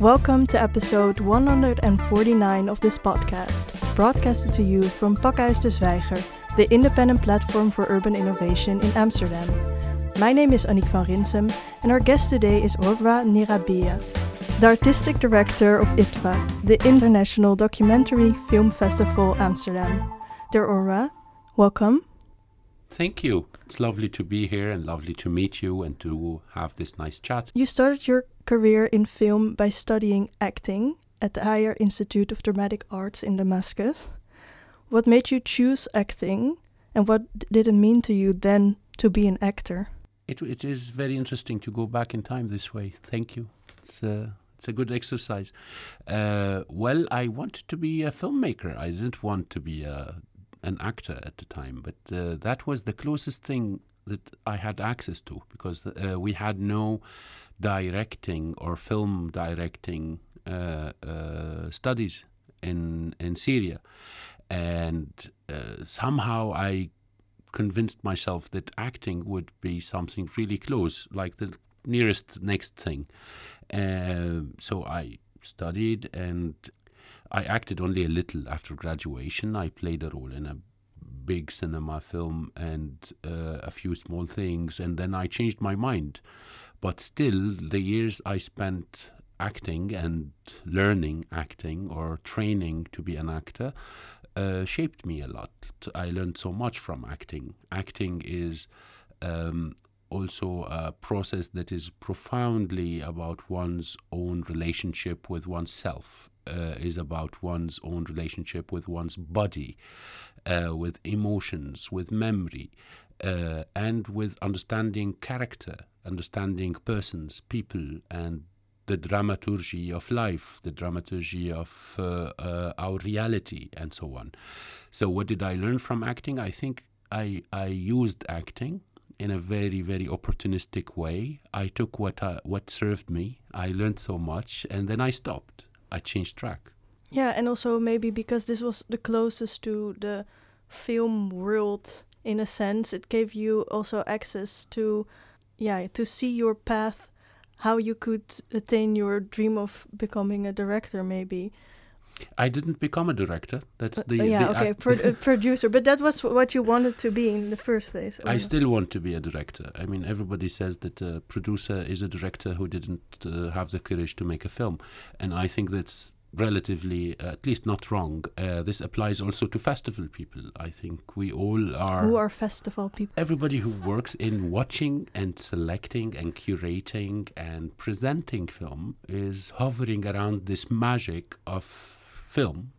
Welcome to episode 149 of this podcast, broadcasted to you from Pakhuis de Zwijger, the independent platform for urban innovation in Amsterdam. My name is Annick van Rinsum, and our guest today is Orwa Nyrabia, the artistic director of IDFA, the International Documentary Film Festival Amsterdam. Dear Orwa, welcome. Thank you. It's lovely to be here and lovely to meet you and to have this nice chat. You started your career in film by studying acting at the Higher Institute of Dramatic Arts in Damascus. What made you choose acting and what did it mean to you then to be an actor? It, it is very interesting to go back in time this way. Thank you. It's, uh, it's a good exercise. Uh, well, I wanted to be a filmmaker. I didn't want to be a an actor at the time, but uh, that was the closest thing that I had access to because uh, we had no directing or film directing uh, uh studies in in Syria, and uh, somehow I convinced myself that acting would be something really close, like the nearest next thing. So I studied and I acted only a little after graduation. I played a role in a big cinema film and uh, a few small things, and then I changed my mind. But still, the years I spent acting and learning acting or training to be an actor uh, shaped me a lot. I learned so much from acting. Acting is um, also a process that is profoundly about one's own relationship with oneself, uh, is about one's own relationship with one's body, uh, with emotions, with memory, uh, and with understanding character, understanding persons, people, and the dramaturgy of life, the dramaturgy of uh, uh, our reality, and so on. So, what did I learn from acting? I think I, I used acting in a very very opportunistic way. I took what I, what served me. I learned so much, and then I stopped. I changed track. Yeah, and also maybe because this was the closest to the film world in a sense, it gave you also access to, yeah, to see your path, how you could attain your dream of becoming a director, maybe. I didn't become a director. That's uh, the yeah the okay Pro- producer. But that was what you wanted to be in the first place. I still want to be a director. I mean, everybody says that a producer is a director who didn't uh, have the courage to make a film, and I think that's relatively, uh, at least not wrong. Uh, this applies also to festival people. I think we all are. Who are festival people? Everybody who works in watching and selecting and curating and presenting film is hovering around this magic of film.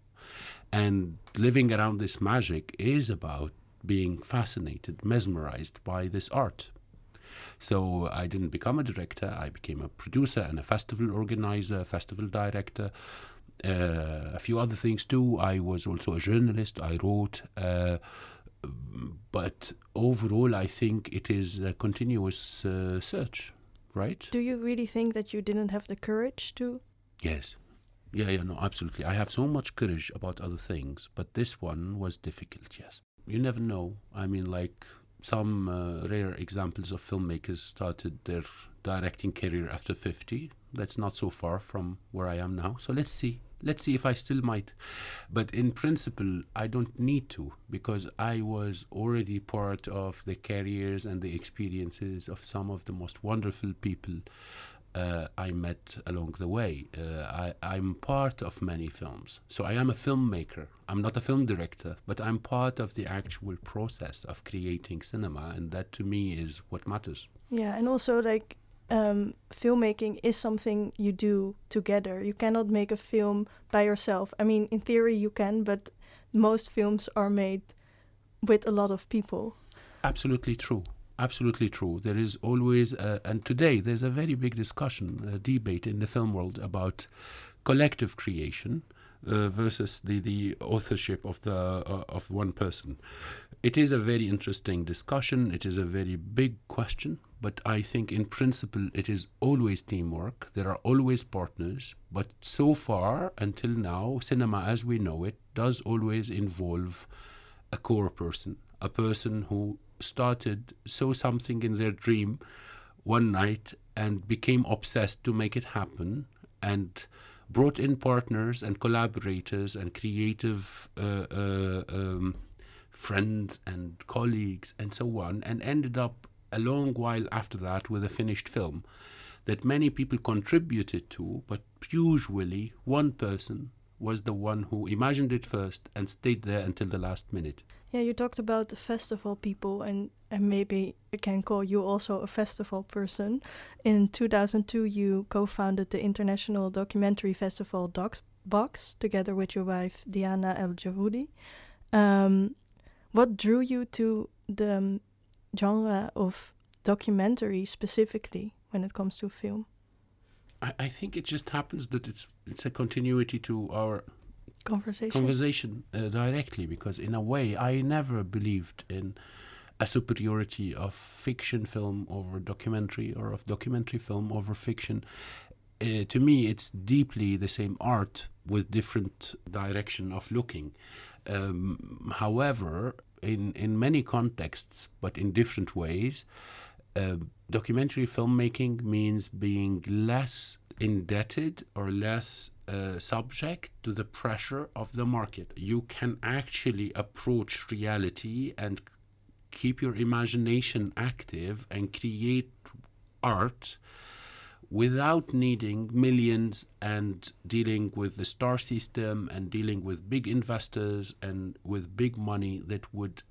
And living around this magic is about being fascinated, mesmerized by this art. So I didn't become a director, I became a producer and a festival organizer, festival director, uh, a few other things too. I was also a journalist, I wrote. Uh, but overall, I think it is a continuous uh, search, right? Do you really think that you didn't have the courage to? Yes. Yeah, yeah, no, absolutely. I have so much courage about other things, but this one was difficult, yes. You never know. I mean, like some uh, rare examples of filmmakers started their directing career after 50. That's not so far from where I am now. So let's see. Let's see if I still might. But in principle, I don't need to because I was already part of the careers and the experiences of some of the most wonderful people uh, I met along the way. Uh, I, am part of many films. So I am a filmmaker. I'm not a film director, but I'm part of the actual process of creating cinema. And that to me is what matters. Yeah. And also, like, um, filmmaking is something you do together. You cannot make a film by yourself. I mean, in theory, you can, but most films are made with a lot of people. Absolutely true absolutely true. There is always, a, and today there's a very big discussion, a debate in the film world about collective creation uh, versus the, the authorship of the uh, of one person. It is a very interesting discussion. It is a very big question, but I think in principle it is always teamwork. There are always partners, but so far until now, cinema as we know it does always involve a core person, a person who started saw something in their dream one night and became obsessed to make it happen and brought in partners and collaborators and creative uh, uh, um, friends and colleagues and so on, and ended up a long while after that with a finished film that many people contributed to, but usually one person was the one who imagined it first and stayed there until the last minute. Yeah, you talked about the festival people, and, and maybe I can call you also a festival person. In 2002, you co founded the International Documentary Festival Dox Box together with your wife Diana El Jeiroudi. Um, what drew you to the um, genre of documentary specifically when it comes to film? I, I think it just happens that it's it's a continuity to our conversation conversation uh, directly because in a way I never believed in a superiority of fiction film over documentary or of documentary film over fiction. Uh, to me, it's deeply the same art with different direction of looking. Um, however, in in many contexts, but in different ways, uh, documentary filmmaking means being less indebted or less uh, subject to the pressure of the market. You can actually approach reality and keep your imagination active and create art without needing millions and dealing with the star system and dealing with big investors and with big money that would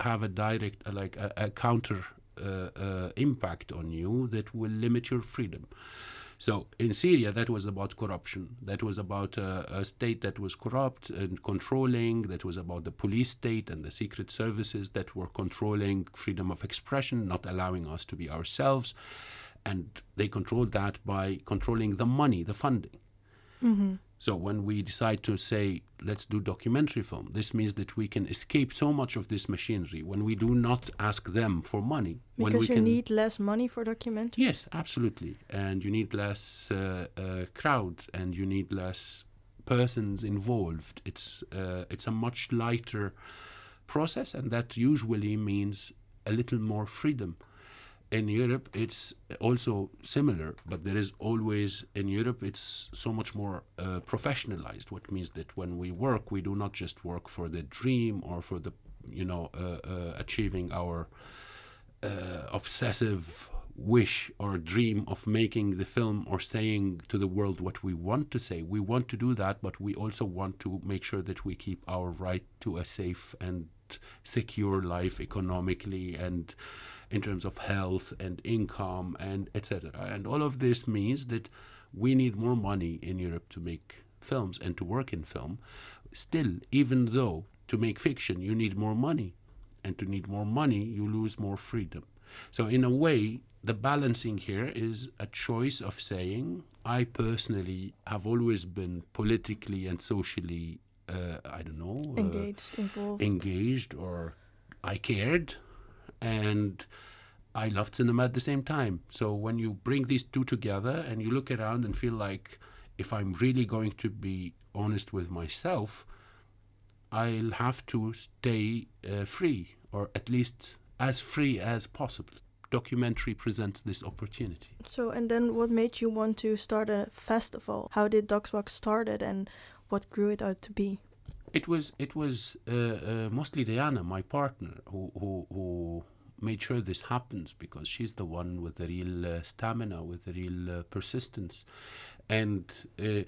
have a direct like a, a counter impact on you that will limit your freedom so in Syria, that was about corruption. That was about uh, a state that was corrupt and controlling. That was about the police state and the secret services that were controlling freedom of expression, not allowing us to be ourselves. And they controlled that by controlling the money, the funding. Mm-hmm. So when we decide to say, let's do documentary film, this means that we can escape so much of this machinery when we do not ask them for money. Because when we you can, need less money for documentary. Yes, absolutely. And you need less uh, uh, crowds and you need less persons involved. It's, uh, it's a much lighter process, and that usually means a little more freedom in Europe, it's also similar, but there is always in Europe, it's so much more uh, professionalized. What means that when we work, we do not just work for the dream or for the, you know, uh, uh, achieving our uh, obsessive wish or dream of making the film or saying to the world what we want to say. We want to do that, but we also want to make sure that we keep our right to a safe and secure life economically and in terms of health and income and etc. And all of this means that we need more money in Europe to make films and to work in film. Still, even though to make fiction you need more money, and to need more money you lose more freedom. So in a way, the balancing here is a choice of saying, I personally have always been politically and socially, uh, I don't know, engaged, uh, involved, engaged, or I cared and I loved cinema at the same time. So when you bring these two together and you look around and feel like if I'm really going to be honest with myself, I'll have to stay uh, free or at least as free as possible. Documentary presents this opportunity. So, and then what made you want to start a festival? How did Dox Box started and what grew it out to be? It was it was uh, uh, mostly Diana, my partner, who, who who made sure this happens because she's the one with the real uh, stamina, with the real uh, persistence, and uh,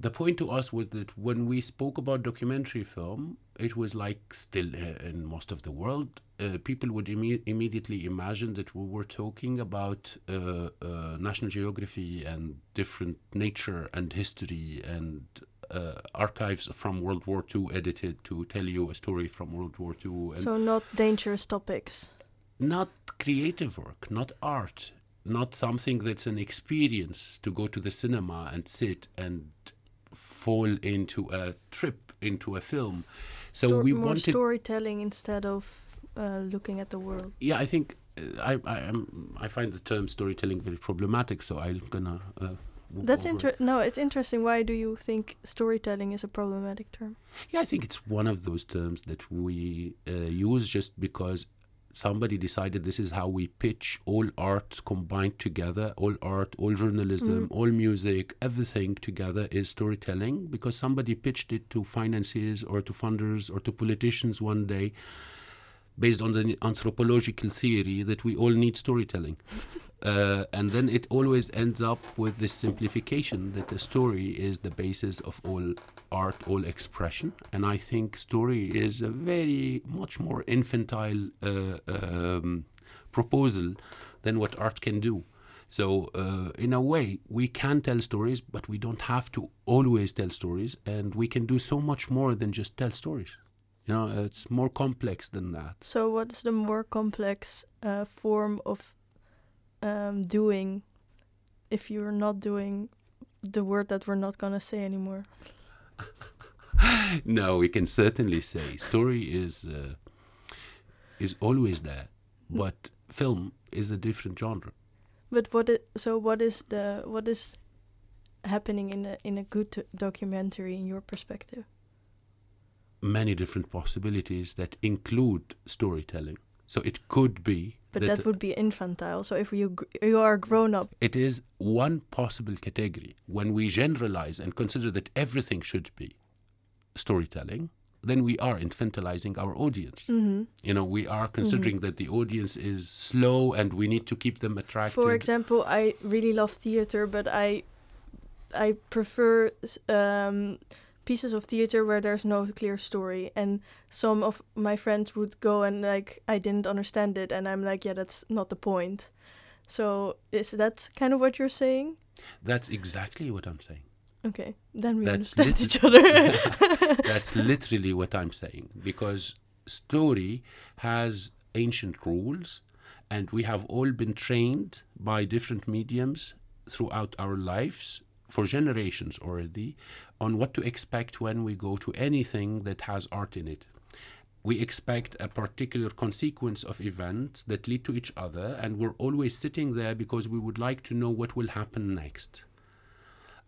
the point to us was that when we spoke about documentary film, it was like still uh, in most of the world, uh, people would imme- immediately imagine that we were talking about uh, National Geography and different nature and history and archives from World War II edited to tell you a story from World War II. And so, not dangerous topics. Not creative work, not art, not something that's an experience to go to the cinema and sit and fall into a trip into a film. So Stor- we more wanted storytelling instead of uh, looking at the world. yeah, I think uh, I I, am, I find the term storytelling very problematic. So I'm gonna. Uh, That's over. inter- no, it's interesting. Why do you think storytelling is a problematic term? Yeah, I think it's one of those terms that we uh, use just because somebody decided this is how we pitch all art combined together all art all journalism all music everything together is storytelling because somebody pitched it to financiers or to funders or to politicians one day based on the anthropological theory that we all need storytelling. uh, and then it always ends up with this simplification that the story is the basis of all art, all expression. And I think story is a very much more infantile uh, um, proposal than what art can do. So, uh, in a way, we can tell stories, but we don't have to always tell stories, and we can do so much more than just tell stories. You know, it's more complex than that. So, what's the more complex uh, form of um, doing if you're not doing the word that we're not gonna say anymore? no, we can certainly say story is uh, is always there, but film is a different genre. But what i so what is the what is happening in a in a good do- documentary in your perspective? Many different possibilities that include storytelling. So it could be But that, would be infantile. So if you you are grown up, it is one possible category. When we generalize and consider that everything should be storytelling, then we are infantilizing our audience. hmm You know, we are considering that the audience is slow and we need to keep them attracted. For example, I really love theater, but I I prefer um, pieces of theater where there's no clear story. And some of my friends would go and like I didn't understand it, and I'm like, yeah, that's not the point. So is that kind of what you're saying? That's exactly what I'm saying. Okay, then we That's understand each other. That's literally what I'm saying because story has ancient rules and we have all been trained by different mediums throughout our lives for generations already on what to expect when we go to anything that has art in it. We expect a particular consequence of events that lead to each other, and we're always sitting there because we would like to know what will happen next.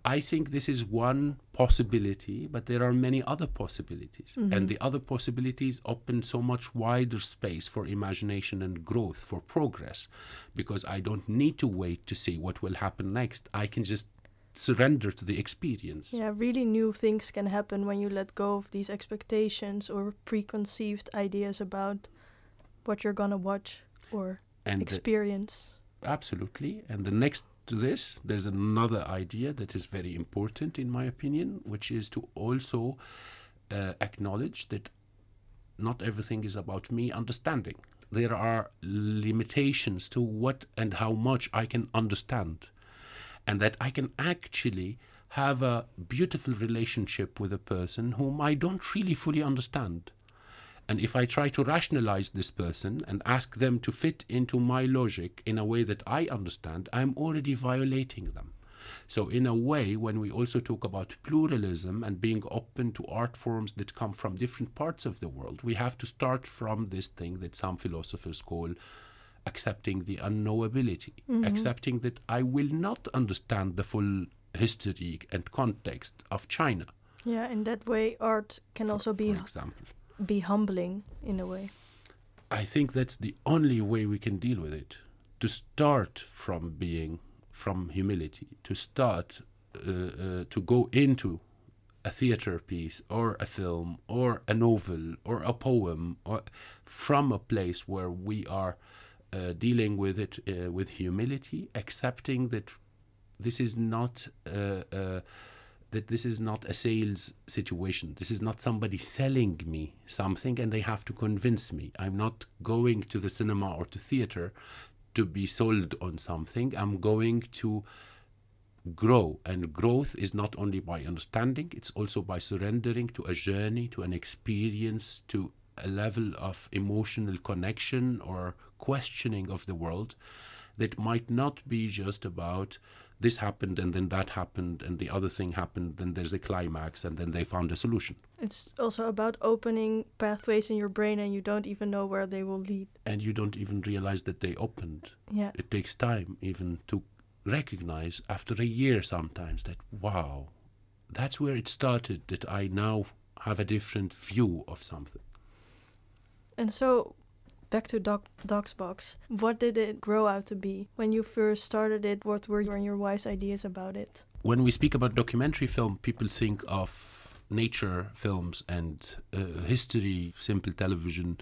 I think this is one possibility, but there are many other possibilities. Mm-hmm. And the other possibilities open so much wider space for imagination and growth, for progress, because I don't need to wait to see what will happen next. I can just surrender to the experience. yeah, really new things can happen when you let go of these expectations or preconceived ideas about what you're gonna watch or And the- experience. Absolutely. And the next to this, there's another idea that is very important, in my opinion, which is to also uh, acknowledge that not everything is about me understanding. There are limitations to what and how much I can understand, and that I can actually have a beautiful relationship with a person whom I don't really fully understand. And if I try to rationalize this person and ask them to fit into my logic in a way that I understand, I'm already violating them. So, in a way, when we also talk about pluralism and being open to art forms that come from different parts of the world, we have to start from this thing that some philosophers call accepting the unknowability, accepting that I will not understand the full history and context of China, Yeah, in that way, art can for- also be example. be humbling in a way. I think that's the only way we can deal with it. To start from being, from humility, to start uh, uh, to go into a theater piece or a film or a novel or a poem or from a place where we are uh, dealing with it uh, with humility, accepting that this is not uh, uh, that this is not a sales situation. This is not somebody selling me something and they have to convince me. I'm not going to the cinema or to theater to be sold on something. I'm going to grow. And growth is not only by understanding, it's also by surrendering to a journey, to an experience, to a level of emotional connection or questioning of the world that might not be just about this happened and then that happened and the other thing happened, then there's a climax and then they found a solution. It's also about opening pathways in your brain and you don't even know where they will lead. And you don't even realize that they opened. Yeah. It takes time even to recognize after a year sometimes that, wow, that's where it started, that I now have a different view of something. And so back to Doc Dox Box. What did it grow out to be? When you first started it, what were your your wise ideas about it? When we speak about documentary film, people think of nature films and uh, history, simple television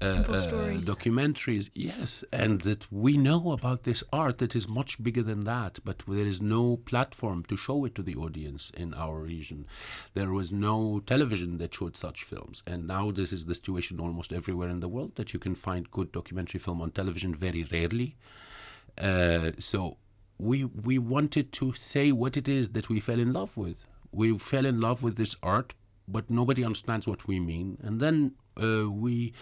documentaries, yes, and that we know about this art that is much bigger than that, but there is no platform to show it to the audience in our region. There was no television that showed such films, and now this is the situation almost everywhere in the world that you can find good documentary film on television very rarely. Uh, so we we wanted to say what it is that we fell in love with. We fell in love with this art, but nobody understands what we mean, and then uh, we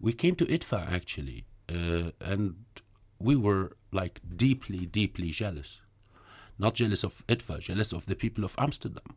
we came to IDFA actually, uh, and we were like deeply, deeply jealous. Not jealous of IDFA, jealous of the people of Amsterdam.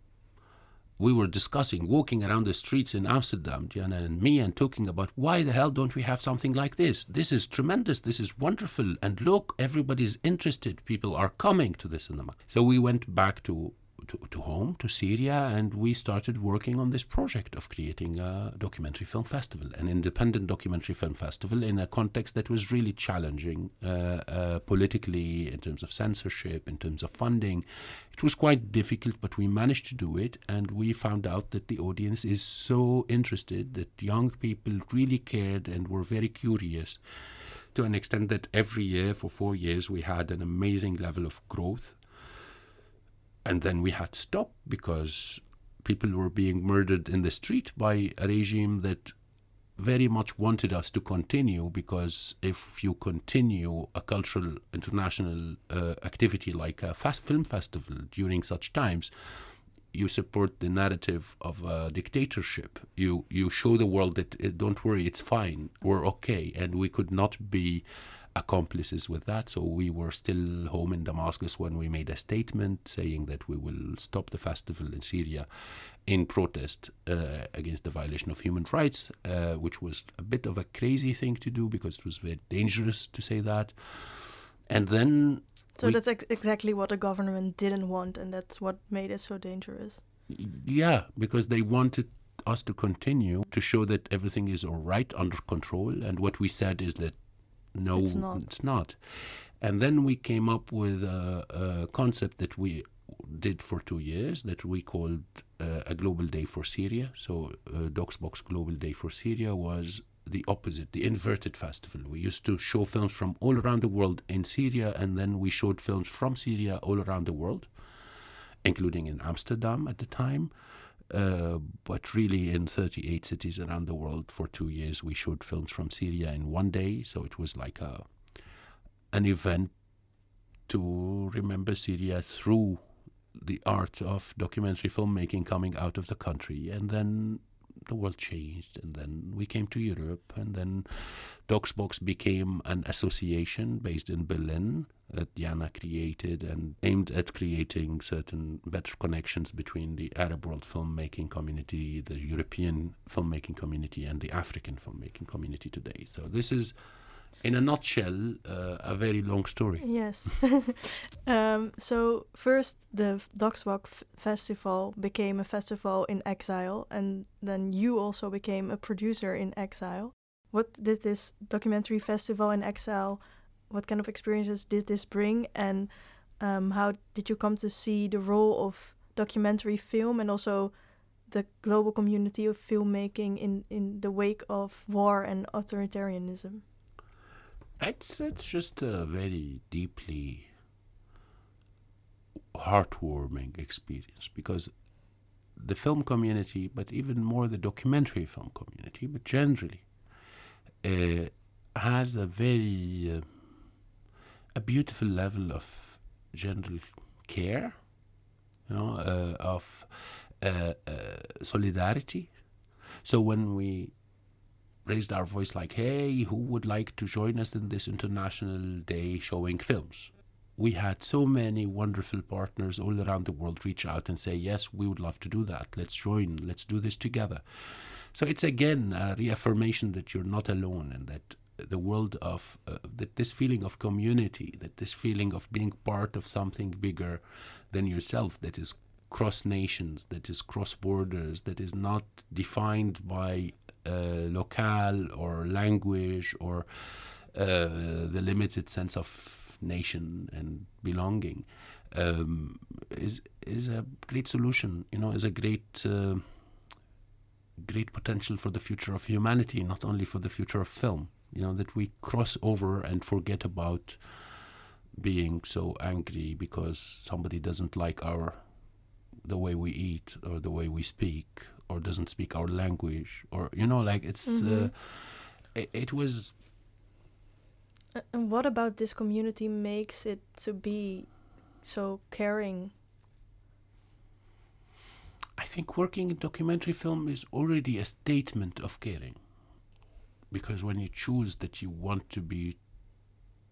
We were discussing, walking around the streets in Amsterdam, Diana and me, and talking about why the hell don't we have something like this? This is tremendous. This is wonderful. And look, everybody's interested. People are coming to the cinema. So we went back to to, to home, to Syria, and we started working on this project of creating a documentary film festival, an independent documentary film festival in a context that was really challenging uh, uh, politically, in terms of censorship, in terms of funding. It was quite difficult, but we managed to do it, and we found out that the audience is so interested, that young people really cared and were very curious to an extent that every year for four years we had an amazing level of growth and then we had to stop because people were being murdered in the street by a regime that very much wanted us to continue because if you continue a cultural international uh, activity like a fast film festival during such times you support the narrative of a dictatorship. You you show the world that uh, don't worry it's fine we're okay and we could not be accomplices with that. So we were still home in Damascus when we made a statement saying that we will stop the festival in Syria in protest uh, against the violation of human rights, uh, which was a bit of a crazy thing to do because it was very dangerous to say that. And then. So that's ex- exactly what the government didn't want, and that's what made it so dangerous. Yeah, because they wanted us to continue to show that everything is all right under control. And what we said is that no, it's not. It's not. And then we came up with a, a concept that we did for two years that we called uh, a global day for Syria. So uh, Dox Box Global Day for Syria was the opposite, the inverted festival. We used to show films from all around the world in Syria, and then we showed films from Syria all around the world, including in Amsterdam at the time. Uh, but really, in 38 cities around the world for two years, we showed films from Syria in one day. So it was like a an event to remember Syria through the art of documentary filmmaking coming out of the country. And then the world changed, and then we came to Europe, and then Dox Box became an association based in Berlin that Diana created and aimed at creating certain better connections between the Arab world filmmaking community, the European filmmaking community, and the African filmmaking community today. So this is in a nutshell, uh, a very long story. Yes. um, so first, the Dox Box Festival became a festival in exile, and then you also became a producer in exile. What did this documentary festival in exile? What kind of experiences did this bring, and um, how did you come to see the role of documentary film and also the global community of filmmaking in in the wake of war and authoritarianism? It's it's just a very deeply heartwarming experience because the film community, but even more the documentary film community, but generally, uh, has a very uh, a beautiful level of general care, you know, uh, of uh, uh, solidarity. So when we raised our voice like, hey, who would like to join us in this international day showing films? We had so many wonderful partners all around the world reach out and say, yes, we would love to do that. Let's join. Let's do this together. So it's again a reaffirmation that you're not alone and that the world of uh, that this feeling of community, that this feeling of being part of something bigger than yourself, that is cross nations, that is cross borders, that is not defined by locale or language or uh, the limited sense of nation and belonging um, is is a great solution. You know, is a great uh, great potential for the future of humanity, not only for the future of film. You know that we cross over and forget about being so angry because somebody doesn't like our the way we eat or the way we speak or doesn't speak our language or you know like it's Mhm. uh, it, it was And what about this community makes it to be so caring? I think working in documentary film is already a statement of caring. Because when you choose that you want to be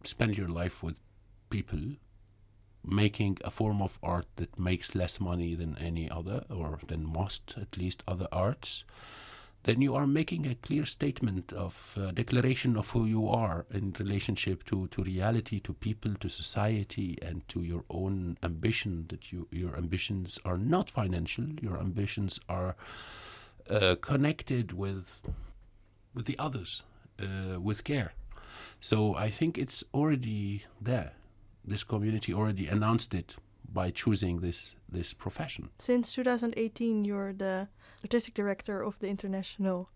spend your life with people making a form of art that makes less money than any other or than most at least other arts then you are making a clear statement of uh, declaration of who you are in relationship to, to reality, to people, to society, and to your own ambition. That you, your ambitions are not financial. Your ambitions are uh, connected with with the others, uh, with care. So I think it's already there. This community already announced it by choosing this this profession. Since 2018, you're the artistic director of the International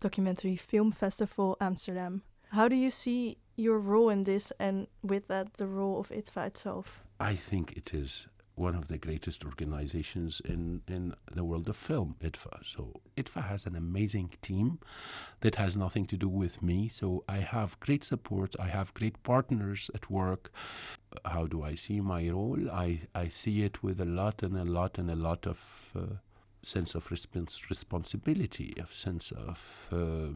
Documentary Film Festival Amsterdam. How do you see your role in this and with that the role of IDFA itself? I think it is one of the greatest organizations in, in the world of film, IDFA. So IDFA has an amazing team that has nothing to do with me. So I have great support. I have great partners at work. How do I see my role? I, I see it with a lot and a lot and a lot of uh, sense of respons- responsibility, of sense of uh,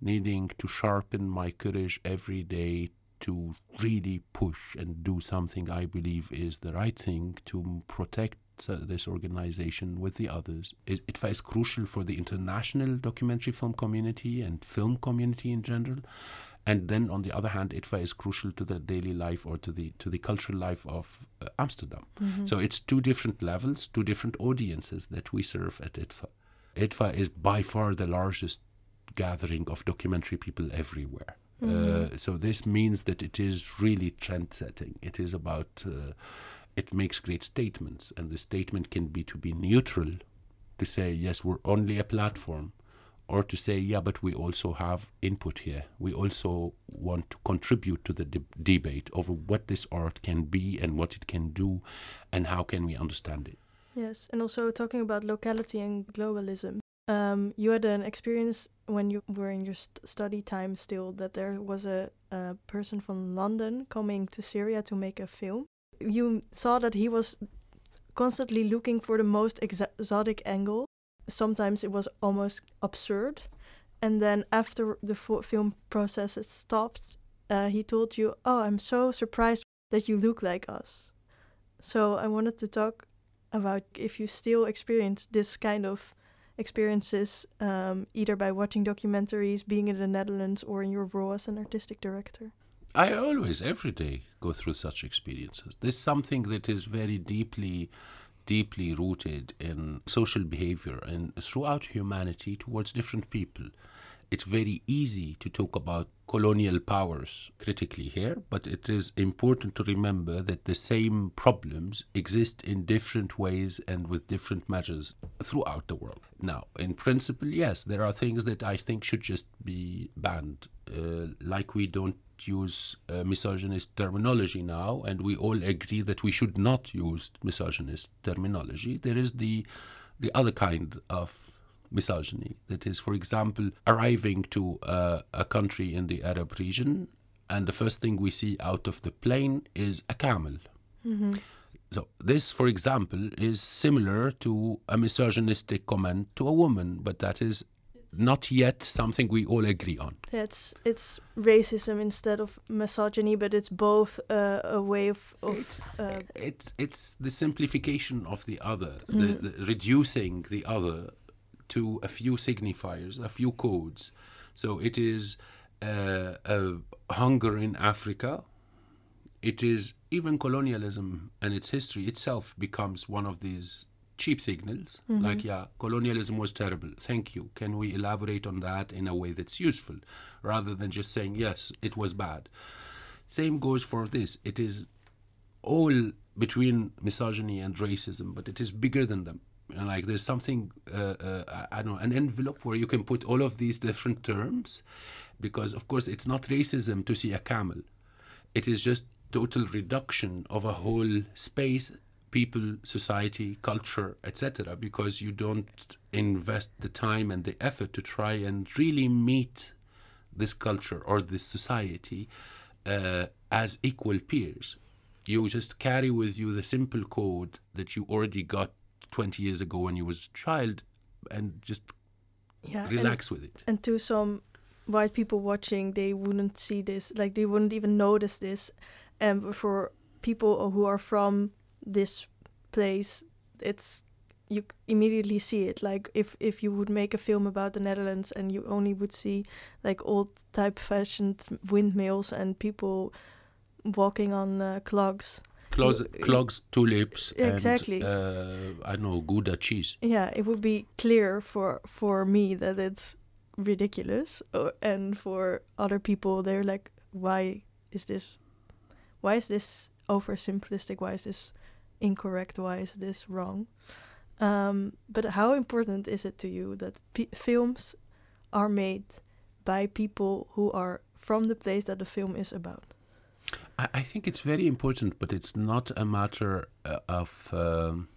needing to sharpen my courage every day to really push and do something I believe is the right thing to protect uh, this organization with the others. It, it is crucial for the international documentary film community and film community in general. And then, on the other hand, IDFA is crucial to the daily life or to the to the cultural life of uh, Amsterdam. So it's two different levels, two different audiences that we serve at IDFA. IDFA is by far the largest gathering of documentary people everywhere. Uh, so this means that it is really trend setting. It is about, uh, it makes great statements, and the statement can be to be neutral, to say, yes, we're only a platform, or to say, yeah, but we also have input here. We also want to contribute to the de- debate over what this art can be and what it can do, and how can we understand it. Yes, and also talking about locality and globalism. Um, you had an experience when you were in your st- study time still that there was a, a person from London coming to Syria to make a film. You saw that he was constantly looking for the most exotic angle. Sometimes it was almost absurd. And then after the film process stopped, uh, he told you, "Oh, I'm so surprised that you look like us." So I wanted to talk about if you still experience this kind of experiences, um, either by watching documentaries, being in the Netherlands, or in your role as an artistic director. I always, every day, go through such experiences. This is something that is very deeply, deeply rooted in social behavior and throughout humanity towards different people. It's very easy to talk about colonial powers critically here, but it is important to remember that the same problems exist in different ways and with different measures throughout the world. Now, in principle, yes, there are things that I think should just be banned, uh, like we don't use uh, misogynist terminology now, and we all agree that we should not use misogynist terminology. There is the the other kind of misogyny that is, for example, arriving to uh, a country in the Arab region, and the first thing we see out of the plane is a camel. So this, for example, is similar to a misogynistic comment to a woman, but that is not yet something we all agree on. It's it's racism instead of misogyny, but it's both uh, a way of, of uh, it's it's the simplification of the other, the, the reducing the other to a few signifiers, a few codes. So it is uh, a hunger in Africa. It is even colonialism and its history itself becomes one of these cheap signals, like, yeah, colonialism was terrible. Thank you. Can we elaborate on that in a way that's useful rather than just saying, yes, it was bad? Same goes for this. It is all between misogyny and racism, but it is bigger than them. And like there's something, uh, uh, I don't know, an envelope where you can put all of these different terms, because of course it's not racism to see a camel. It is just total reduction of a whole space, people, society, culture, etc. Because you don't invest the time and the effort to try and really meet this culture or this society uh, as equal peers. You just carry with you the simple code that you already got 20 years ago when you was a child and just Yeah. and- relax with it. and to some white people watching they wouldn't see this like they wouldn't even notice this and but for people who are from this place it's you immediately see it like if if you would make a film about the netherlands and you only would see like old type fashioned windmills and people walking on uh, clogs Clogs, clogs tulips, Exactly. and uh, I know Gouda cheese. yeah it would be clear for for me that it's ridiculous uh, and for other people they're like why is this why is this oversimplistic why is this incorrect why is this wrong um, but how important is it to you that p- films are made by people who are from the place that the film is about I, I think it's very important, but it's not a matter uh, of. Um,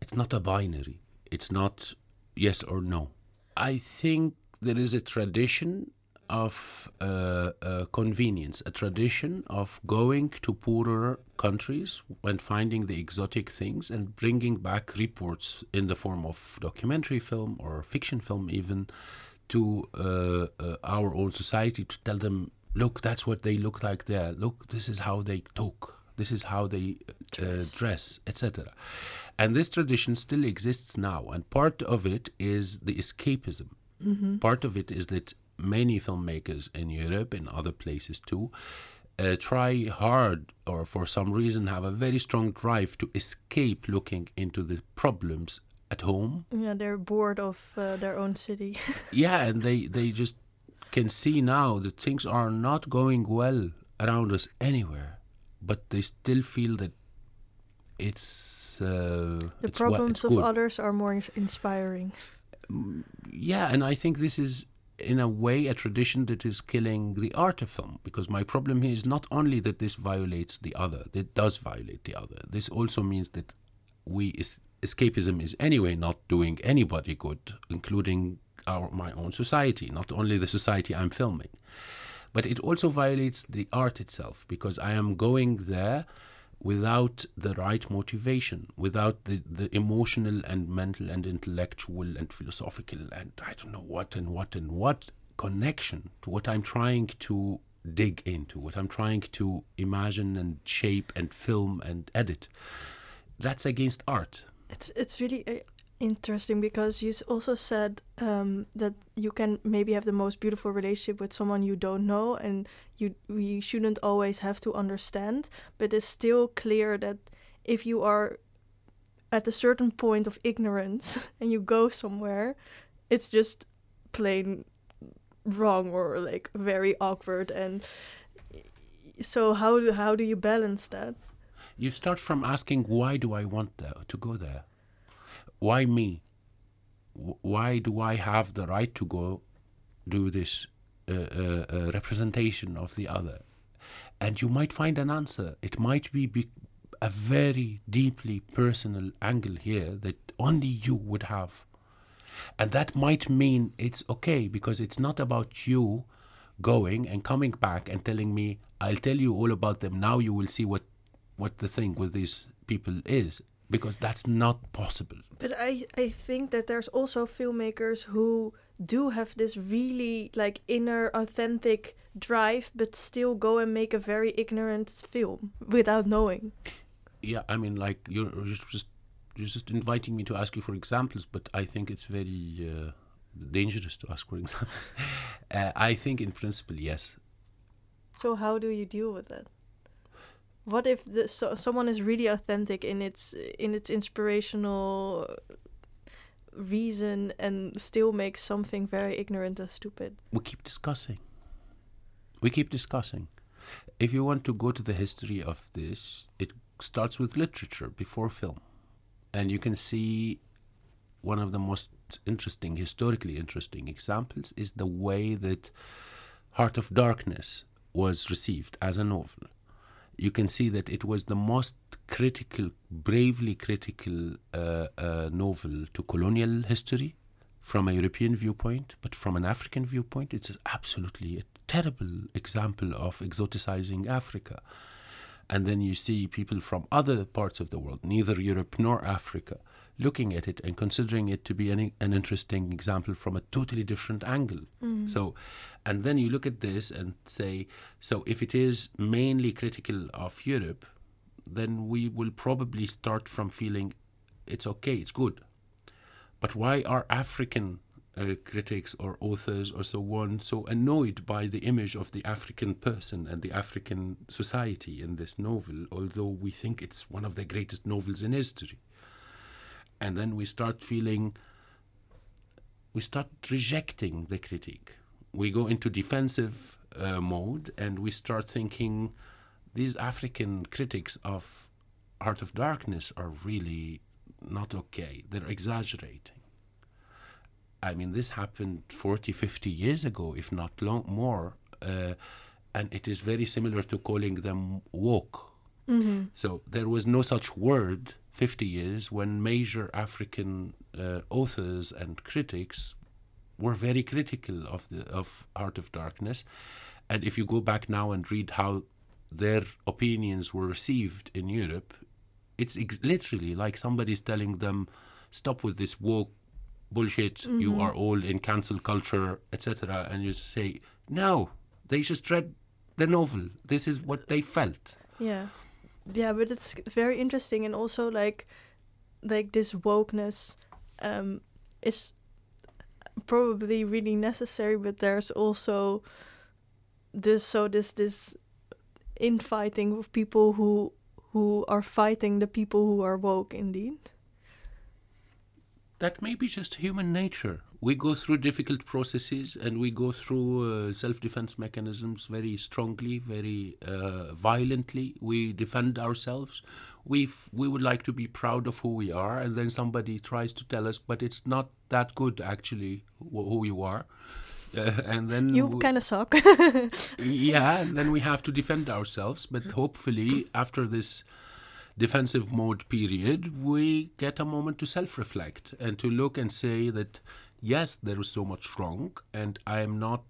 it's not a binary. It's not yes or no. I think there is a tradition of uh, uh, convenience, a tradition of going to poorer countries and finding the exotic things and bringing back reports in the form of documentary film or fiction film, even to uh, uh, our own society to tell them, look, that's what they look like there. Look, this is how they talk. This is how they uh, dress, etc. And this tradition still exists now. And part of it is the escapism. Part of it is that many filmmakers in Europe and other places too uh, try hard or for some reason have a very strong drive to escape looking into the problems at home yeah they're bored of uh, their own city yeah and they they just can see now that things are not going well around us anywhere but they still feel that it's uh, the it's problems it's of good. others are more inspiring yeah and i think this is in a way a tradition that is killing the art of film because my problem here is not only that this violates the other it does violate the other this also means that we is, escapism is anyway not doing anybody good including our my own society not only the society i'm filming but it also violates the art itself because i am going there without the right motivation, without the, the emotional and mental and intellectual and philosophical and I don't know what and what and what connection to what I'm trying to dig into, what I'm trying to imagine and shape and film and edit. That's against art. It's it's really interesting because you also said um, that you can maybe have the most beautiful relationship with someone you don't know, and you we shouldn't always have to understand. But it's still clear that if you are at a certain point of ignorance and you go somewhere, it's just plain wrong or like very awkward and so how do how do you balance that You start from asking, why do I want to go there? Why me? Why do I have the right to go do this uh, uh, uh, representation of the other? And you might find an answer. It might be, be a very deeply personal angle here that only you would have. And that might mean it's okay because it's not about you going and coming back and telling me, I'll tell you all about them. Now you will see what, what the thing with these people is. Because that's not possible. But I I think that there's also filmmakers who do have this really like inner authentic drive but still go and make a very ignorant film without knowing. Yeah, I mean, like you're just just you're just inviting me to ask you for examples, but I think it's very uh, dangerous to ask for examples. uh, I think, in principle, yes. So how do you deal with that? What if the, so, someone is really authentic in its in its inspirational reason and still makes something very ignorant and stupid? We keep discussing. We keep discussing. If you want to go to the history of this, it starts with literature before film. And you can see one of the most interesting, historically interesting examples is the way that Heart of Darkness was received as a novel. You can see that it was the most critical, bravely critical uh, uh, novel to colonial history from a European viewpoint, but from an African viewpoint, it's absolutely a terrible example of exoticizing Africa. And then you see people from other parts of the world, neither Europe nor Africa, looking at it and considering it to be an, an interesting example from a totally different angle. Mm. So, and then you look at this and say, so if it is mainly critical of Europe, then we will probably start from feeling it's okay, it's good. But why are African uh, critics or authors or so on so annoyed by the image of the African person and the African society in this novel, although we think it's one of the greatest novels in history? And then we start feeling, we start rejecting the critique. We go into defensive uh, mode and we start thinking these African critics of Heart of Darkness are really not okay. They're exaggerating. I mean, this happened 40, 50 years ago, if not long more. Uh, and it is very similar to calling them woke. Mm-hmm. So there was no such word 50 years when major African uh, authors and critics were very critical of the of Heart of Darkness. And if you go back now and read how their opinions were received in Europe, it's ex- literally like somebody's telling them, "Stop with this woke bullshit. You are all in cancel culture, etc." And you say, "No, they just read the novel. This is what they felt." Yeah. Yeah, but it's very interesting and also like like this wokeness um is probably really necessary but there's also this so this this infighting of people who who are fighting the people who are woke indeed. That may be just human nature. We go through difficult processes and we go through uh, self defense mechanisms very strongly, very uh, violently. We defend ourselves. We we would like to be proud of who we are, and then somebody tries to tell us, but it's not that good actually wh- who you are. Uh, and then You kind of suck. yeah, and then we have to defend ourselves. But hopefully, after this defensive mode period, we get a moment to self reflect and to look and say that, yes, there is so much wrong, and I am not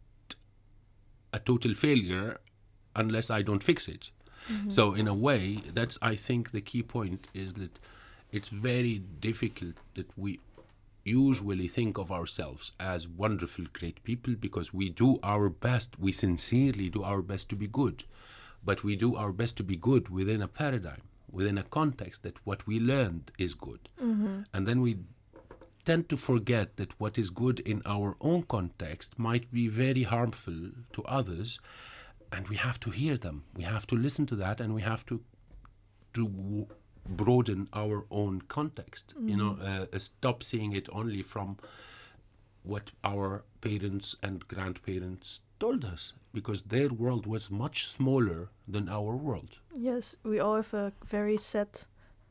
a total failure unless I don't fix it. Mm-hmm. So, in a way, that's, I think, the key point is that it's very difficult that we usually think of ourselves as wonderful, great people because we do our best, we sincerely do our best to be good. But we do our best to be good within a paradigm, within a context that what we learned is good. And then we tend to forget that what is good in our own context might be very harmful to others. And we have to hear them. We have to listen to that, and we have to to w- broaden our own context. You know, uh, uh, stop seeing it only from what our parents and grandparents told us, because their world was much smaller than our world. Yes, we all have a very set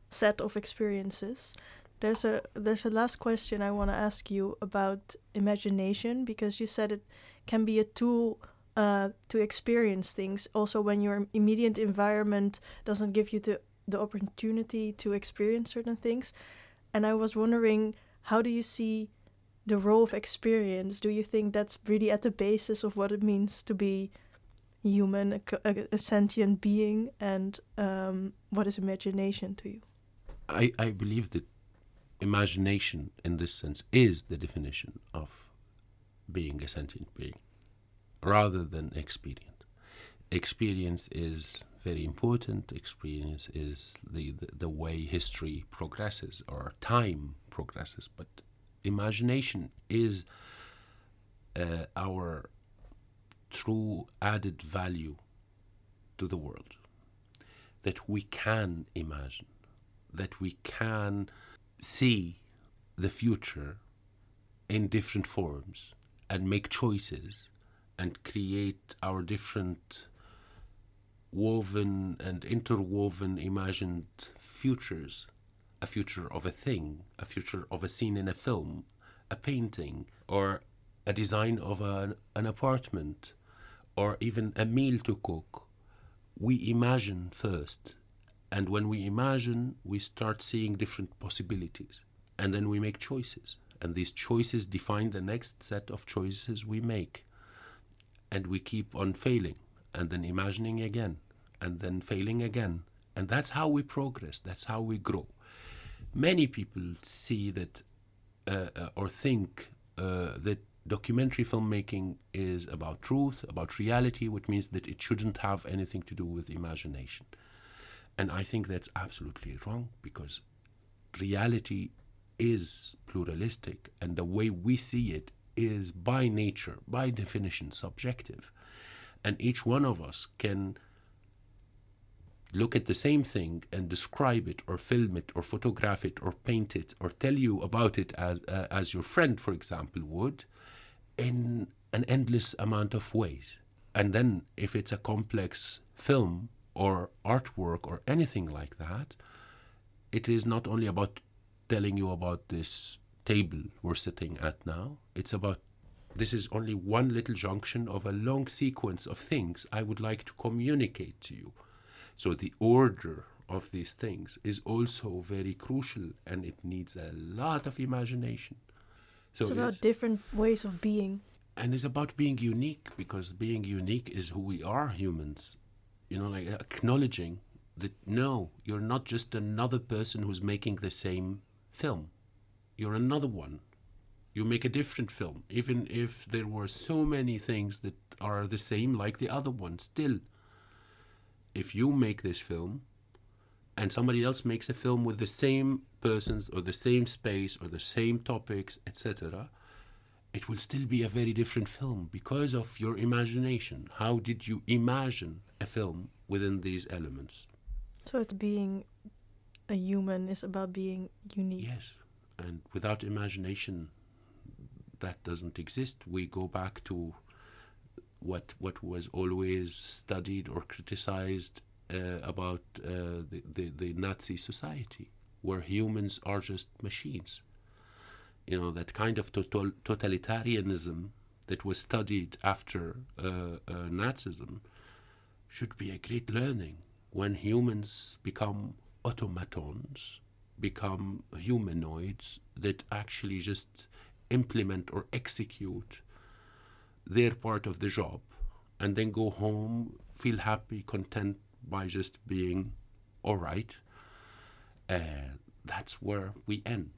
set of experiences. There's a there's a last question I want to ask you about imagination because you said it can be a tool uh, to experience things. Also, when your immediate environment doesn't give you the the opportunity to experience certain things, and I was wondering, how do you see the role of experience? Do you think that's really at the basis of what it means to be human, a, a, sentient being, and um, what is imagination to you? I, I believe that imagination, in this sense, is the definition of being a sentient being rather than experience. Experience is very important. Experience is the, the, the way history progresses or time progresses. But imagination is uh, our true added value to the world. that we can imagine, that we can see the future in different forms and make choices and create our different woven and interwoven imagined futures a future of a thing, a future of a scene in a film, a painting, or a design of an, an apartment, or even a meal to cook. We imagine first, and when we imagine, we start seeing different possibilities, and then we make choices, and these choices define the next set of choices we make, and we keep on failing, and then imagining again, and then failing again, and that's how we progress, that's how we grow many people see that uh, uh, or think uh, that documentary filmmaking is about truth, about reality, which means that it shouldn't have anything to do with imagination. And I think that's absolutely wrong because reality is pluralistic, and the way we see it is by nature, by definition, subjective. And each one of us can look at the same thing and describe it or film it or photograph it or paint it or tell you about it as uh, as your friend for example would in an endless amount of ways. And then if it's a complex film or artwork or anything like that it is not only about telling you about this table we're sitting at now it's about this is only one little junction of a long sequence of things I would like to communicate to you so the order of these things is also very crucial and it needs a lot of imagination. So it's about different ways of being. And it's about being unique because being unique is who we are humans. You know, like acknowledging that no, you're not just another person who's making the same film. You're another one. You make a different film, even if there were so many things that are the same like the other one. Still, if you make this film and somebody else makes a film with the same persons or the same space or the same topics, etc., it will still be a very different film because of your imagination. How did you imagine a film within these elements? So it's being a human is about being unique. Yes. And without imagination, that doesn't exist. We go back to what what was always studied or criticized uh, about uh, the, the, the Nazi society, where humans are just machines. You know that kind of total, totalitarianism that was studied after uh, Nazism should be a great learning when humans become automatons, become humanoids that actually just implement or execute their part of the job and then go home, feel happy, content by just being all right. Uh, that's where we end.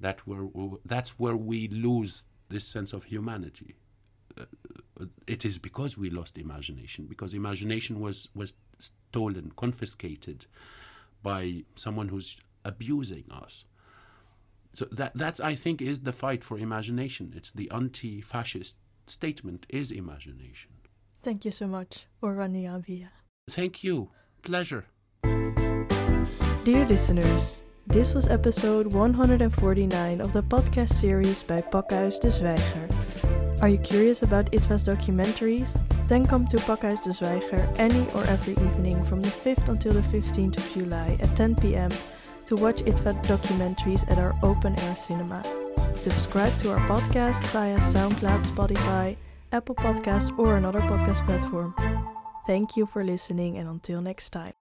That where we, that's where we lose this sense of humanity. Uh, it is because we lost imagination, because imagination was was stolen, confiscated by someone who's abusing us. So that that I think is the fight for imagination. It's the anti-fascist statement is imagination. Thank you so much, Orwa Nyrabia. Thank you. Pleasure. Dear listeners, this was episode 149 of the podcast series by Pakhuis de Zwijger. Are you curious about IDFA's documentaries? Then come to Pakhuis de Zwijger any or every evening from the 5th until the 15th of July at 10 pm to watch IDFA documentaries at our open air cinema. Subscribe to our podcast via SoundCloud, Spotify, Apple Podcasts, or another podcast platform. Thank you for listening, and until next time.